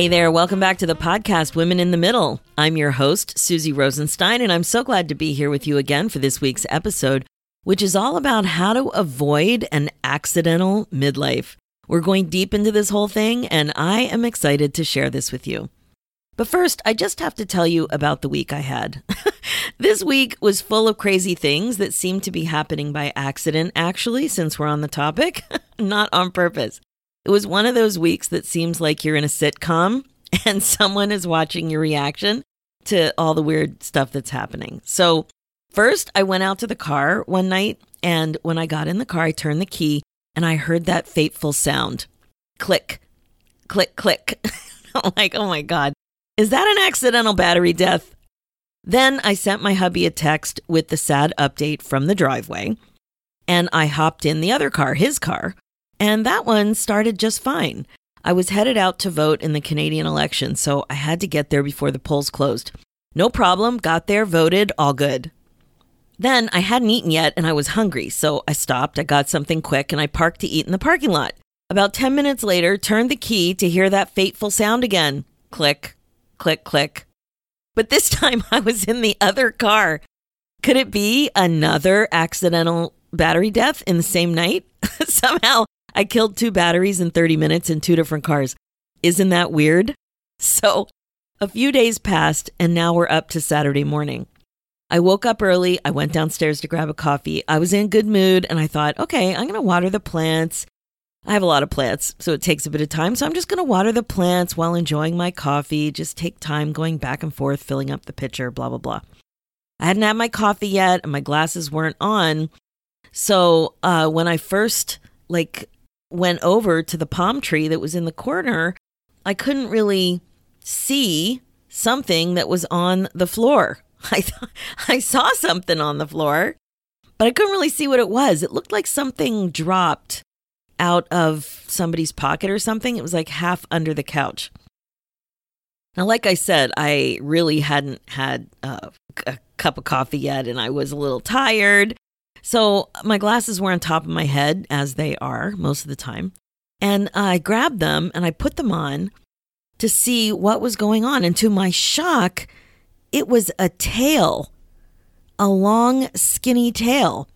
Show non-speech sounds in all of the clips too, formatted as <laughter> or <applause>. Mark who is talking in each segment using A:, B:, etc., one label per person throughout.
A: Hey there, welcome back to the podcast Women in the Middle. I'm your host, Suzy Rosenstein, and I'm so glad to be here with you again for this week's episode, which is all about how to avoid an accidental midlife. We're going deep into this whole thing, and I am excited to share this with you. But first, I just have to tell you about the week I had. <laughs> this week was full of crazy things that seem to be happening by accident, actually, since we're on the topic, <laughs> not on purpose. It was one of those weeks that seems like you're in a sitcom <laughs> and someone is watching your reaction to all the weird stuff that's happening. So, first, I went out to the car one night, and when I got in the car, I turned the key and I heard that fateful sound click, click, click. <laughs> I'm like, oh my God, is that an accidental battery death? Then I sent my hubby a text with the sad update from the driveway, and I hopped in the other car, his car, and that one started just fine. I was headed out to vote in the Canadian election, so I had to get there before the polls closed. No problem, got there, voted, all good. Then I hadn't eaten yet and I was hungry, so I stopped, I got something quick, and I parked to eat in the parking lot. About 10 minutes later, turned the key to hear that fateful sound again click, click, click. But this <laughs> time I was in the other car. Could it be another accidental battery death in the same night? <laughs> Somehow I killed two batteries in 30 minutes in two different cars. Isn't that weird? <laughs> So, a few days passed, and now we're up to Saturday morning. I woke up early. I went downstairs to grab a coffee. I was in good mood, and I thought, okay, I'm going to water the plants. I have a lot of plants, so it takes a bit of time. So I'm just going to water the plants while enjoying my coffee, just take time going back and forth, filling up the pitcher, blah, blah, blah. I hadn't had my coffee yet, and my glasses weren't on. So uh, when I first like went over to the palm tree that was in the corner, I couldn't really see something that was on the floor. <laughs> I th- I saw something on the floor, but I couldn't really see what it was. It looked like something dropped out of somebody's pocket or something. It was like half under the couch. Now, like I said, I really hadn't had uh, a cup of coffee yet, and I was a little tired. So my glasses were on top of my head, as they are most of the time. And I grabbed them and I put them on to see what was going on. And to my shock, it was a tail, a long, skinny tail,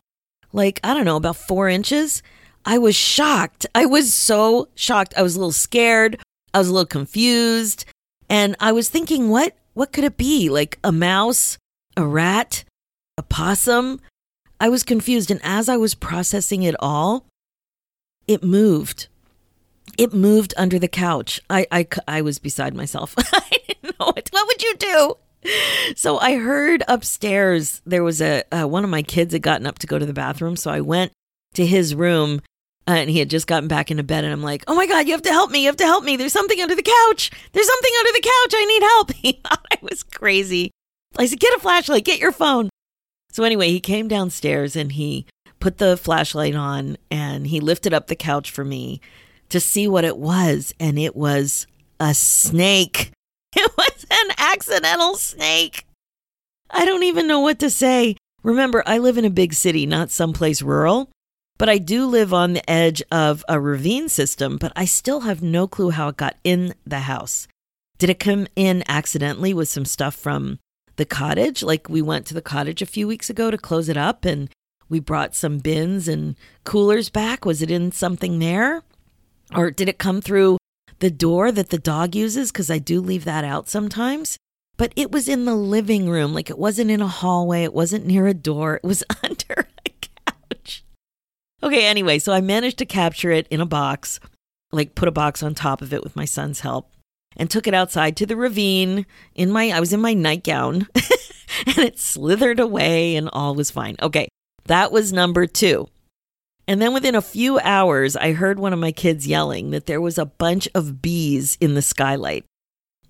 A: like, I don't know, about four inches. I was shocked. I was so shocked. I was a little scared. I was a little confused. And I was thinking, what, what could it be? Like a mouse, a rat, a possum? I was confused. And as I was processing it all, it moved. It moved under the couch. I, I, I was beside myself. <laughs> I didn't know what, what would you do? So I heard upstairs there was a uh, one of my kids had gotten up to go to the bathroom. So I went to his room uh, and he had just gotten back into bed. And I'm like, oh my God, you have to help me. You have to help me. There's something under the couch. There's something under the couch. I need help. He thought <laughs> I was crazy. I said, get a flashlight, get your phone. So anyway, he came downstairs and he put the flashlight on and he lifted up the couch for me to see what it was. And it was a snake. <laughs> It was an accidental snake. I don't even know what to say. Remember, I live in a big city, not someplace rural, but I do live on the edge of a ravine system, but I still have no clue how it got in the house. Did it come in accidentally with some stuff from the cottage. Like we went to the cottage a few weeks ago to close it up and we brought some bins and coolers back. Was it in something there? Or did it come through the door that the dog uses? Because I do leave that out sometimes. But it was in the living room. Like it wasn't in a hallway. It wasn't near a door. It was <laughs> under a couch. Okay, anyway, so I managed to capture it in a box, like put a box on top of it with my son's help and took it outside to the ravine in my I was in my nightgown <laughs> and it slithered away and all was fine. Okay. That was number 2. And then within a few hours I heard one of my kids yelling that there was a bunch of bees in the skylight.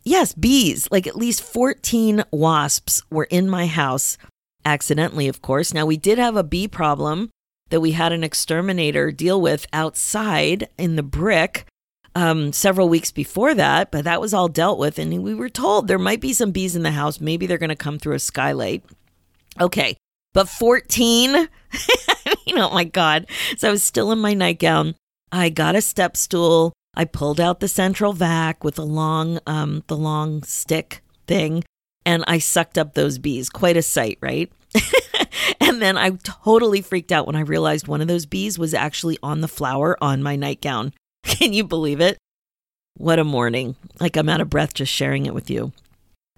A: yes, bees, like at least 14 wasps were in my house, accidentally, of course. Now, we did have a bee problem that we had an exterminator deal with outside in the brick um, several weeks before that, but that was all dealt with. And we were told there might be some bees in the house. Maybe they're going to come through a skylight. Okay. But 14, <laughs> you know, oh my God. So I was still in my nightgown. I got a step stool. I pulled out the central vac with the long, um, the long stick thing, and I sucked up those bees. Quite a sight, right? <laughs> and then I totally freaked out when I realized one of those bees was actually on the flower on my nightgown. <laughs> Can you believe it? What a morning. Like I'm out of breath just sharing it with you.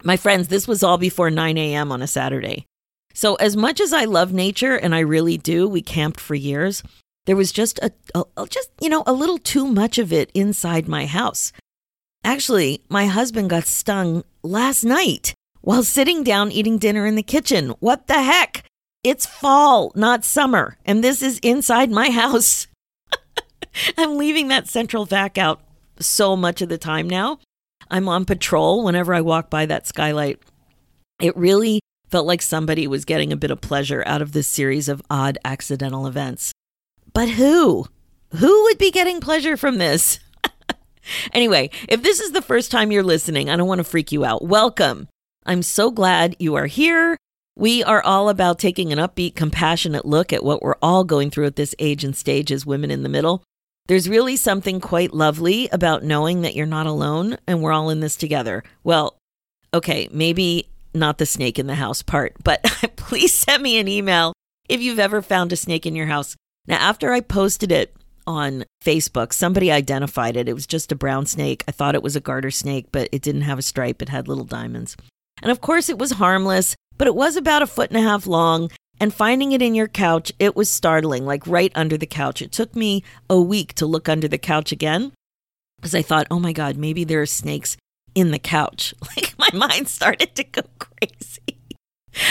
A: My friends, this was all before 9 a.m. on a Saturday. So, as much as I love nature, and I really do, we camped for years, there was just a, a, just, you know, a little too much of it inside my house. Actually, my husband got stung last night while sitting down eating dinner in the kitchen. What the heck? It's fall, not summer, and this is inside my <laughs> house. <laughs> I'm leaving that central vac out so much of the time now. I'm on patrol whenever I walk by that skylight. It really felt like somebody was getting a bit of pleasure out of this series of odd accidental events. But who? Who would be getting pleasure from this? <laughs> anyway, if this is the first time you're listening, I don't want to freak you out. Welcome. I'm so glad you are here. We are all about taking an upbeat, compassionate look at what we're all going through at this age and stage as women in the middle. There's really something quite lovely about knowing that you're not alone and we're all in this together. Well, okay, maybe not the snake in the house part, <laughs> but <laughs> please send me an email if you've ever found a snake in your house. Now, after I posted it on Facebook, somebody identified it. It was just a brown snake. I thought it was a garter snake, but it didn't have a stripe, it had little diamonds. And of course, it was harmless, but it was about a foot and a half long and finding it in your couch, it was startling, like right under the couch. It took me a week to look under the couch again because I thought, oh my God, maybe there are snakes in the couch. <laughs> Like my mind started to go <laughs> crazy.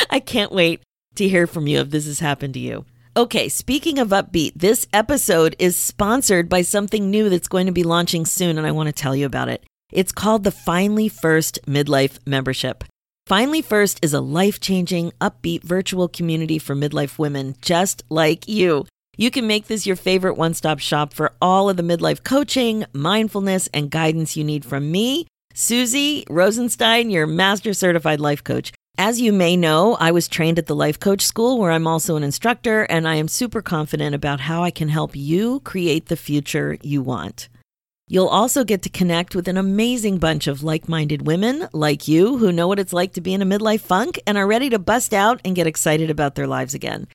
A: I can't wait to hear from you if this has happened to you. Okay, speaking of upbeat, this episode is sponsored by something new that's going to be launching soon, and I want to tell you about it. It's called the Finally First Midlife Membership. Finally First is a life changing, upbeat virtual community for midlife women just like you. You can make this your favorite one stop shop for all of the midlife coaching, mindfulness, and guidance you need from me, Suzy Rosenstein, your master certified life coach. As you may know, I was trained at the Life Coach School, where I'm also an instructor, and I am super confident about how I can help you create the future you want. You'll also get to connect with an amazing bunch of like minded women like you who know what it's like to be in a midlife funk and are ready to bust out and get excited about their lives again.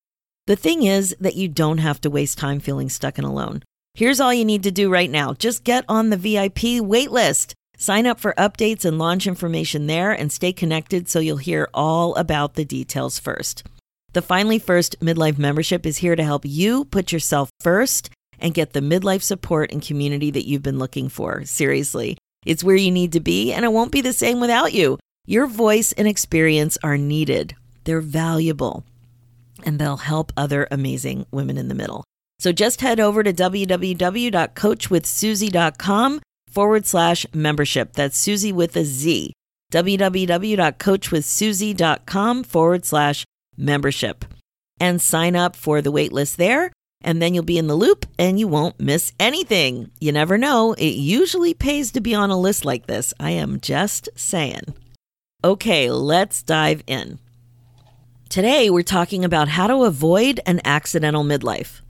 A: The thing is that you don't have to waste time feeling stuck and alone. Here's all you need to do right now just get on the VIP waitlist. Sign up for updates and launch information there and stay connected so you'll hear all about the details first. The Finally First Midlife membership is here to help you put yourself first and get the midlife support and community that you've been looking for. Seriously, it's where you need to be, and it won't be the same without you. Your voice and experience are needed, they're valuable, and they'll help other amazing women in the middle. So just head over to www.coachwithsuzy.com forward slash membership. That's Suzy with a Z. www.coachwithsuzy.com forward slash membership. And sign up for the waitlist there and then you'll be in the loop and you won't miss anything. You never know, it usually pays to be on a list like this. I am just saying. Okay, let's dive in. Today, we're talking about how to avoid an accidental midlife.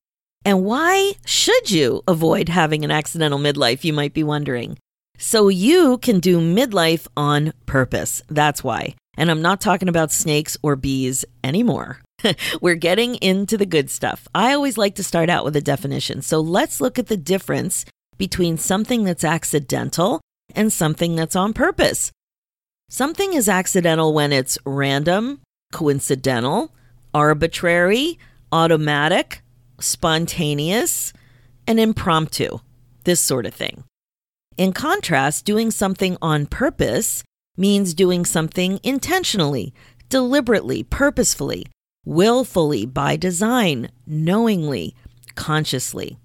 A: And why should you avoid having an accidental midlife, you might be wondering. So you can do midlife on purpose. That's why. And I'm not talking about snakes or bees anymore. <laughs> We're getting into the good stuff. I always like to start out with a definition. So let's look at the difference between something that's accidental and something that's on purpose. Something is accidental when it's random, coincidental, arbitrary, automatic, spontaneous, and impromptu, this sort of thing. In contrast, doing something on purpose means doing something intentionally, deliberately, purposefully, willfully, by design, knowingly, consciously.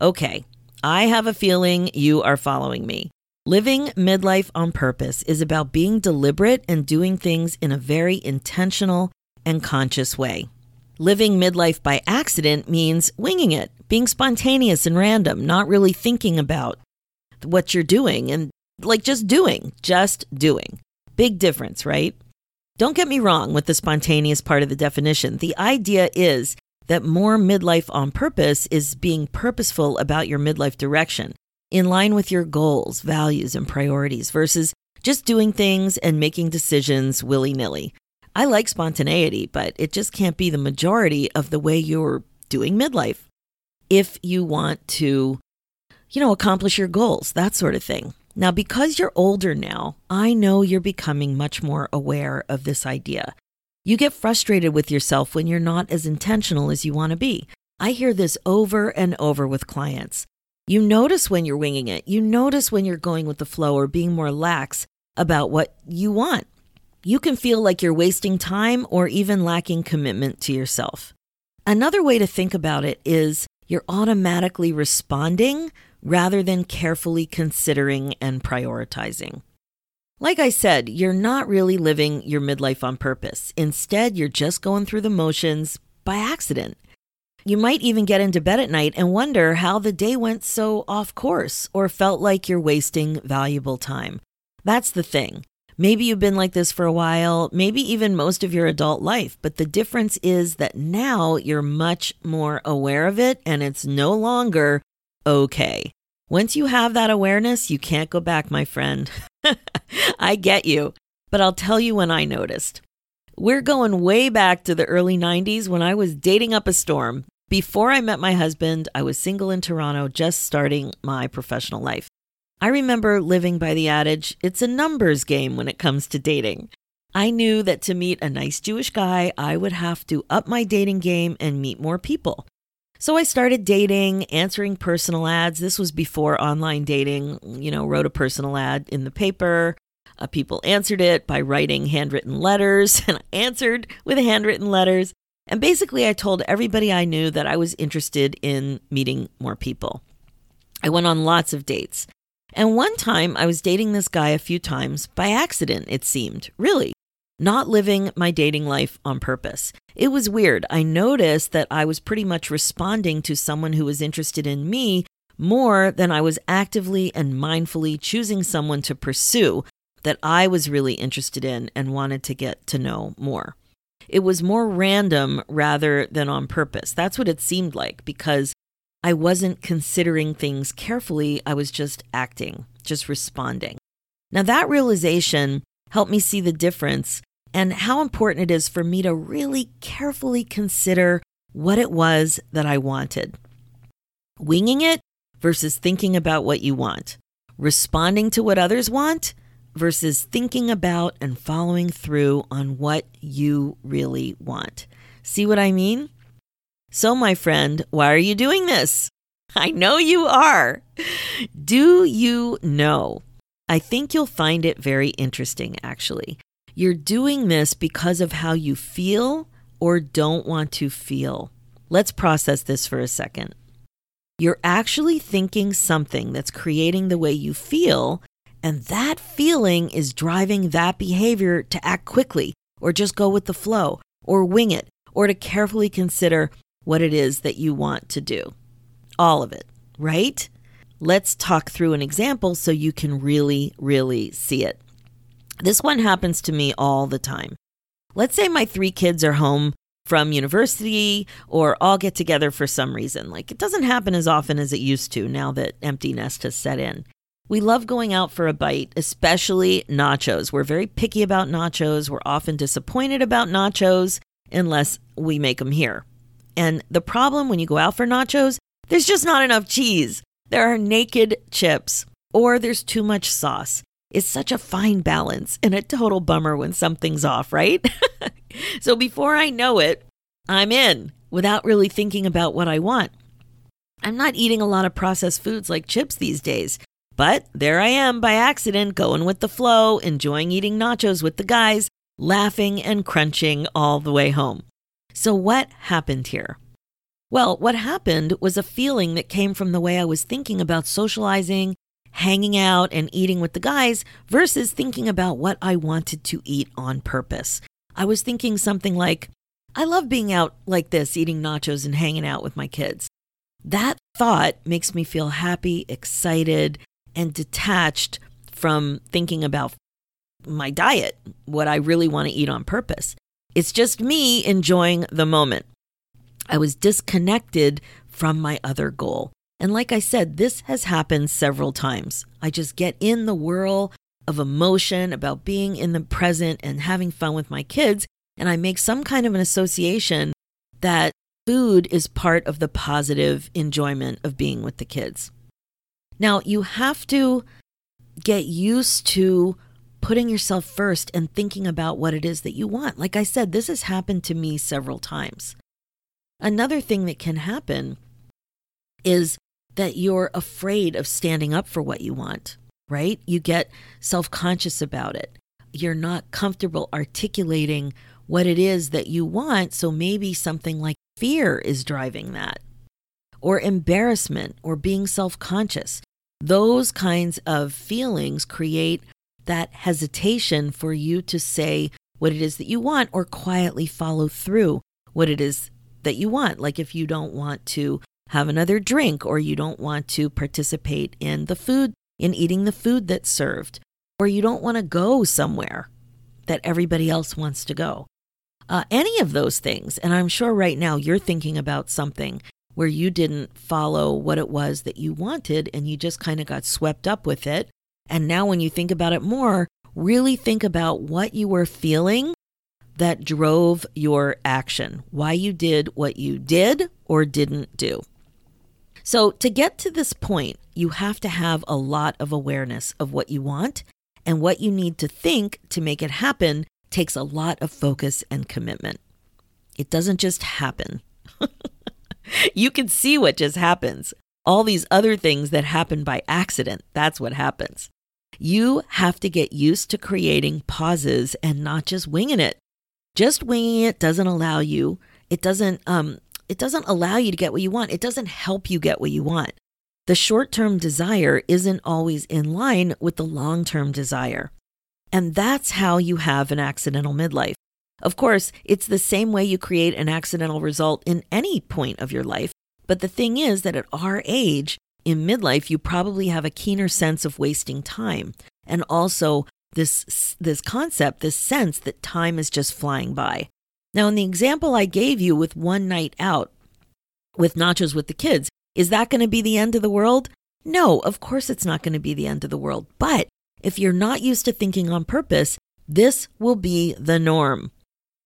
A: Okay, I have a feeling you are following me. Living midlife on purpose is about being deliberate and doing things in a very intentional and conscious way. Living midlife by accident means winging it, being spontaneous and random, not really thinking about what you're doing and like just doing, just doing. Big difference, right? Don't get me wrong with the spontaneous part of the definition. The idea is that more midlife on purpose is being purposeful about your midlife direction, in line with your goals, values, and priorities, versus just doing things and making decisions willy nilly. I like spontaneity, but it just can't be the majority of the way you're doing midlife. If you want to, you know, accomplish your goals, that sort of thing. Now, because you're older now, I know you're becoming much more aware of this idea. You get frustrated with yourself when you're not as intentional as you want to be. I hear this over and over with clients. You notice when you're winging it, you notice when you're going with the flow or being more lax about what you want you can feel like you're wasting time or even lacking commitment to yourself. Another way to think about it is you're automatically responding rather than carefully considering and prioritizing. Like I said, you're not really living your midlife on purpose. Instead, you're just going through the motions by accident. You might even get into bed at night and wonder how the day went so off course or felt like you're wasting valuable time. That's the thing. Maybe you've been like this for a while, maybe even most of your adult life, but the difference is that now you're much more aware of it and it's no longer okay. Once you have that awareness, you can't go back, my friend. <laughs> I get you, but I'll tell you when I noticed. We're going way back to the early 90s when I was dating up a storm. Before I met my husband, I was single in Toronto, just starting my professional life. I remember living by the adage it's a numbers game when it comes to dating. I knew that to meet a nice Jewish guy, I would have to up my dating game and meet more people. So I started dating, answering personal ads. This was before online dating, you know, wrote a personal ad in the paper. Uh, people answered it by writing handwritten letters, <laughs> and I answered with handwritten letters. And basically, I told everybody I knew that I was interested in meeting more people. I went on lots of dates. And one time I was dating this guy a few times by accident, it seemed, really, not living my dating life on purpose. It was weird. I noticed that I was pretty much responding to someone who was interested in me more than I was actively and mindfully choosing someone to pursue that I was really interested in and wanted to get to know more. It was more random rather than on purpose. That's what it seemed like because I wasn't considering things carefully. I was just acting, just responding. Now, that realization helped me see the difference and how important it is for me to really carefully consider what it was that I wanted. Winging it versus thinking about what you want. Responding to what others want versus thinking about and following through on what you really want. See what I mean? So, my friend, why are you doing this? I know you are. Do you know? I think you'll find it very interesting, actually. You're doing this because of how you feel or don't want to feel. Let's process this for a second. You're actually thinking something that's creating the way you feel, and that feeling is driving that behavior to act quickly or just go with the flow or wing it or to carefully consider what it is that you want to do. All of it, right? Let's talk through an example so you can really, really see it. This one happens to me all the time. Let's say my three kids are home from university or all get together for some reason. Like it doesn't happen as often as it used to now that empty nest has set in. We love going out for a bite, especially nachos. We're very picky about nachos. We're often disappointed about nachos unless we make them here. And the problem when you go out for nachos, there's just not enough cheese. There are naked chips, or there's too much sauce. It's such a fine balance and a total bummer when something's off, right? <laughs> so before I know it, I'm in without really thinking about what I want. I'm not eating a lot of processed foods like chips these days, but there I am by accident going with the flow, enjoying eating nachos with the guys, laughing and crunching all the way home. So, what happened here? Well, what happened was a feeling that came from the way I was thinking about socializing hanging out and eating with the guys versus thinking about what I wanted to eat on purpose. I was thinking something like, I love being out like this, eating nachos and hanging out with my kids. That thought makes me feel happy, excited, and detached from thinking about my diet, what I really want to eat on purpose. It's just me enjoying the moment. I was disconnected from my other goal. And like I said, this has happened several times. I just get in the whirl of emotion about being in the present and having fun with my kids. And I make some kind of an association that food is part of the positive enjoyment of being with the kids. Now, you have to get used to putting yourself first and thinking about what it is that you want. Like I said, this has happened to me several times. Another thing that can happen is that you're afraid of standing up for what you want, right? You get self conscious about it. You're not comfortable articulating what it is that you want. So maybe something like fear is driving that, or embarrassment, or being self conscious. Those kinds of feelings create that hesitation for you to say what it is that you want or quietly follow through what it is that you want. Like if you don't want to have another drink or you don't want to participate in the food, in eating the food that's served, or you don't want to go somewhere that everybody else wants to go. Uh, any of those things. And I'm sure right now you're thinking about something where you didn't follow what it was that you wanted and you just kind of got swept up with it. And now, when you think about it more, really think about what you were feeling that drove your action, why you did what you did or didn't do. So, to get to this point, you have to have a lot of awareness of what you want and what you need to think to make it happen takes a lot of focus and commitment. It doesn't just happen. <laughs> you can see what just happens. All these other things that happen by accident, that's what happens. You have to get used to creating pauses and not just winging it. Just winging it doesn't allow you, it doesn't um it doesn't allow you to get what you want. It doesn't help you get what you want. The short term desire isn't always in line with the long term desire. And that's how you have an accidental midlife. Of course, it's the same way you create an accidental result in any point of your life. But the thing is that at our age, in midlife, you probably have a keener sense of wasting time and also this, this concept, this sense that time is just flying by. Now, in the example I gave you with one night out with nachos with the kids, is that going to be the end of the world? No, of course it's not going to be the end of the world. But if you're not used to thinking on purpose, this will be the norm.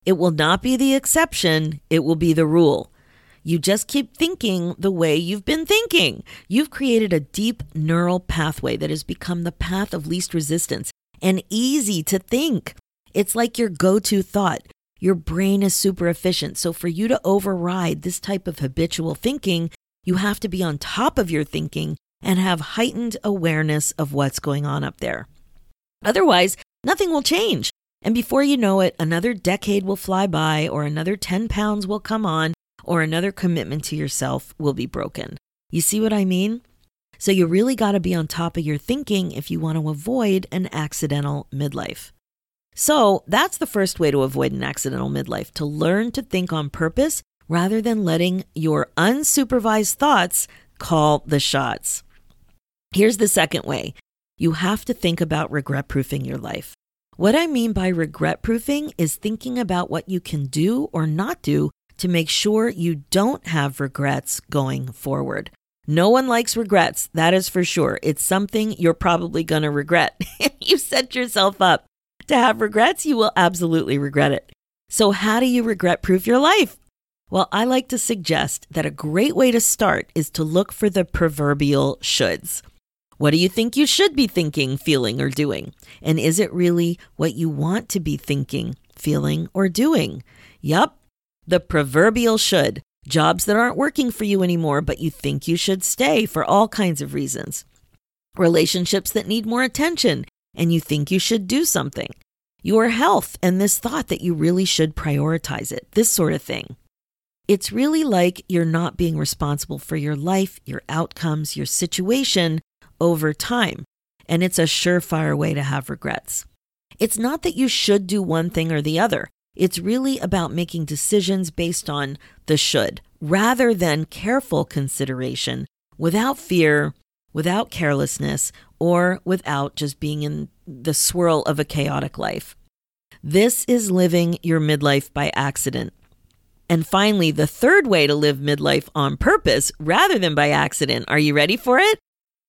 A: It will not be the exception, it will be the rule. You just keep thinking the way you've been thinking. You've created a deep neural pathway that has become the path of least resistance and easy to think. It's like your go to thought. Your brain is super efficient. So, for you to override this type of habitual thinking, you have to be on top of your thinking and have heightened awareness of what's going on up there. Otherwise, nothing will change. And before you know it, another decade will fly by, or another 10 pounds will come on, or another commitment to yourself will be broken. You see what I mean? So, you really got to be on top of your thinking if you want to avoid an accidental midlife. So that's the first way to avoid an accidental midlife to learn to think on purpose rather than letting your unsupervised thoughts call the shots. Here's the second way you have to think about regret proofing your life. What I mean by regret proofing is thinking about what you can do or not do to make sure you don't have regrets going forward. No one likes regrets, that is for sure. It's something you're probably going to regret. <laughs> you set yourself up to have regrets, you will absolutely regret it. So, how do you regret proof your life? Well, I like to suggest that a great way to start is to look for the proverbial shoulds. What do you think you should be thinking, feeling, or doing? And is it really what you want to be thinking, feeling, or doing? Yup, the proverbial should. Jobs that aren't working for you anymore, but you think you should stay for all kinds of reasons. Relationships that need more attention and you think you should do something. Your health and this thought that you really should prioritize it, this sort of thing. It's really like you're not being responsible for your life, your outcomes, your situation over time, and it's a surefire way to have regrets. It's not that you should do one thing or the other. It's really about making decisions based on the should rather than careful consideration without fear, without carelessness, or without just being in the swirl of a chaotic life. This is living your midlife by accident. And finally, the third way to live midlife on purpose rather than by accident. Are you ready for it?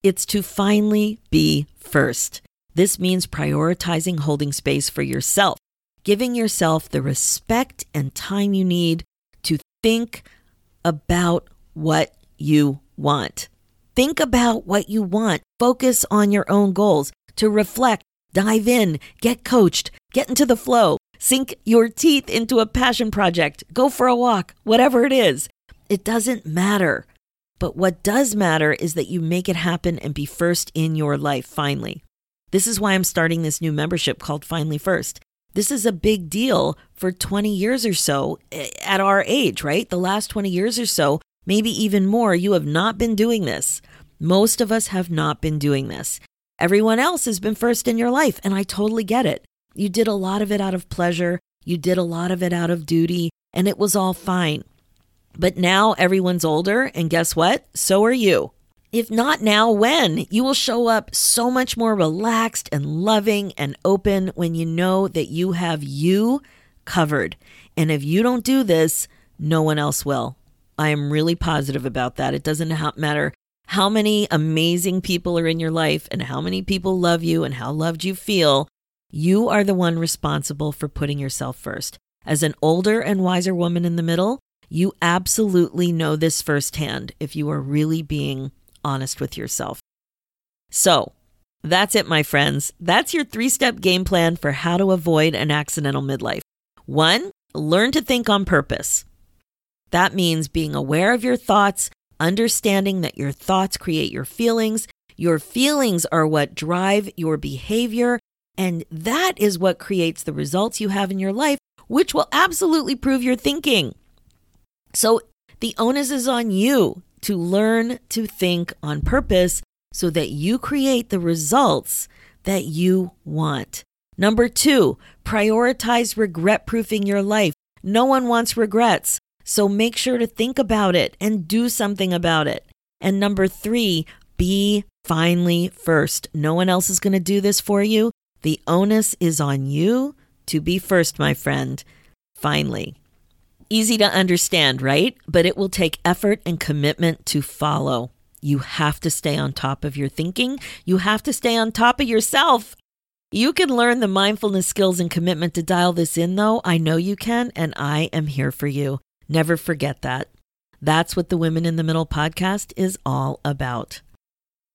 A: It's to finally be first. This means prioritizing holding space for yourself, giving yourself the respect and time you need to think about what you want. Think about what you want. Focus on your own goals. To reflect, dive in, get coached, get into the flow, sink your teeth into a passion project, go for a walk, whatever it is. It doesn't matter. But what does matter is that you make it happen and be first in your life finally. This is why I'm starting this new membership called Finally First. This is a big deal for 20 years or so eh, at our age, right? The last 20 years or so, maybe even more, you have not been doing this. Most of us have not been doing this. Everyone else has been first in your life, and I totally get it. You did a lot of it out of pleasure, you did a lot of it out of duty, and it was all fine. But now everyone's older, and guess what? So are you. If not now, when? You will show up so much more relaxed and loving and open when you know that you have you covered. And if you don't do this, no one else will. I am really positive about that. It doesn't matter how many amazing people are in your life and how many people love you and how loved you feel. You are the one responsible for putting yourself first. As an older and wiser woman in the middle, you absolutely know this firsthand if you are really being honest with yourself. So, that's it, my friends. That's your three step game plan for how to avoid an accidental midlife. One, learn to think on purpose. That means being aware of your thoughts, understanding that your thoughts create your feelings. Your feelings are what drive your behavior, and that is what creates the results you have in your life, which will absolutely prove your thinking. So the onus is on you to learn to think on purpose so that you create the results that you want. Number two, prioritize regret proofing your life. No one wants regrets. So make sure to think about it and do something about it. And number three, be finally first. No one else is going to do this for you. The onus is on you to be first, my friend. Finally. Easy to understand, right? But it will take effort and commitment to follow. You have to stay on top of your thinking. You have to stay on top of yourself. You can learn the mindfulness skills and commitment to dial this in, though. I know you can, and I am here for you. Never forget that. That's what the Women in the Middle podcast is all about.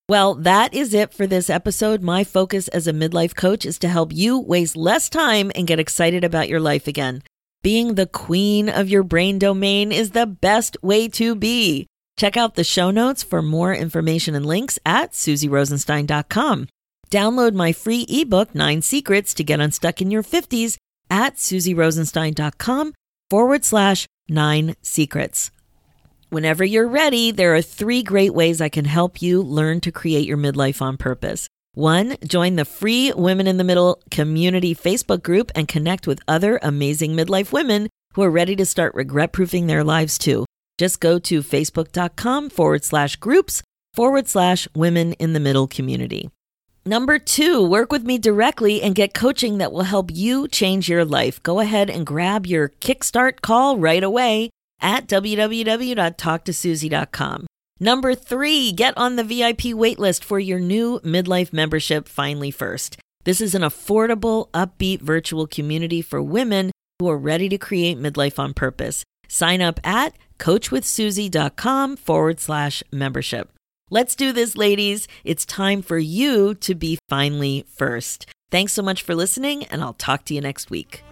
A: Well, that is it for this episode. My focus as a midlife coach is to help you waste less time and get excited about your life again. Being the queen of your brain domain is the best way to be. Check out the show notes for more information and links at suzyrosenstein.com. Download my free ebook, Nine Secrets to Get Unstuck in Your 50s, at suzyrosenstein.com forward slash nine secrets. Whenever you're ready, there are three great ways I can help you learn to create your midlife on purpose. One, join the free Women in the Middle community Facebook group and connect with other amazing midlife women who are ready to start regret proofing their lives too. Just go to facebook.com forward slash groups forward slash women in the middle community. Number two, work with me directly and get coaching that will help you change your life. Go ahead and grab your Kickstart call right away at www.talktosuzy.com. Number three, get on the VIP waitlist for your new midlife membership, Finally First. This is an affordable, upbeat virtual community for women who are ready to create midlife on purpose. Sign up at coachwithsuzy.com forward slash membership. Let's do this, ladies. It's time for you to be finally first. Thanks so much for listening, and I'll talk to you next week.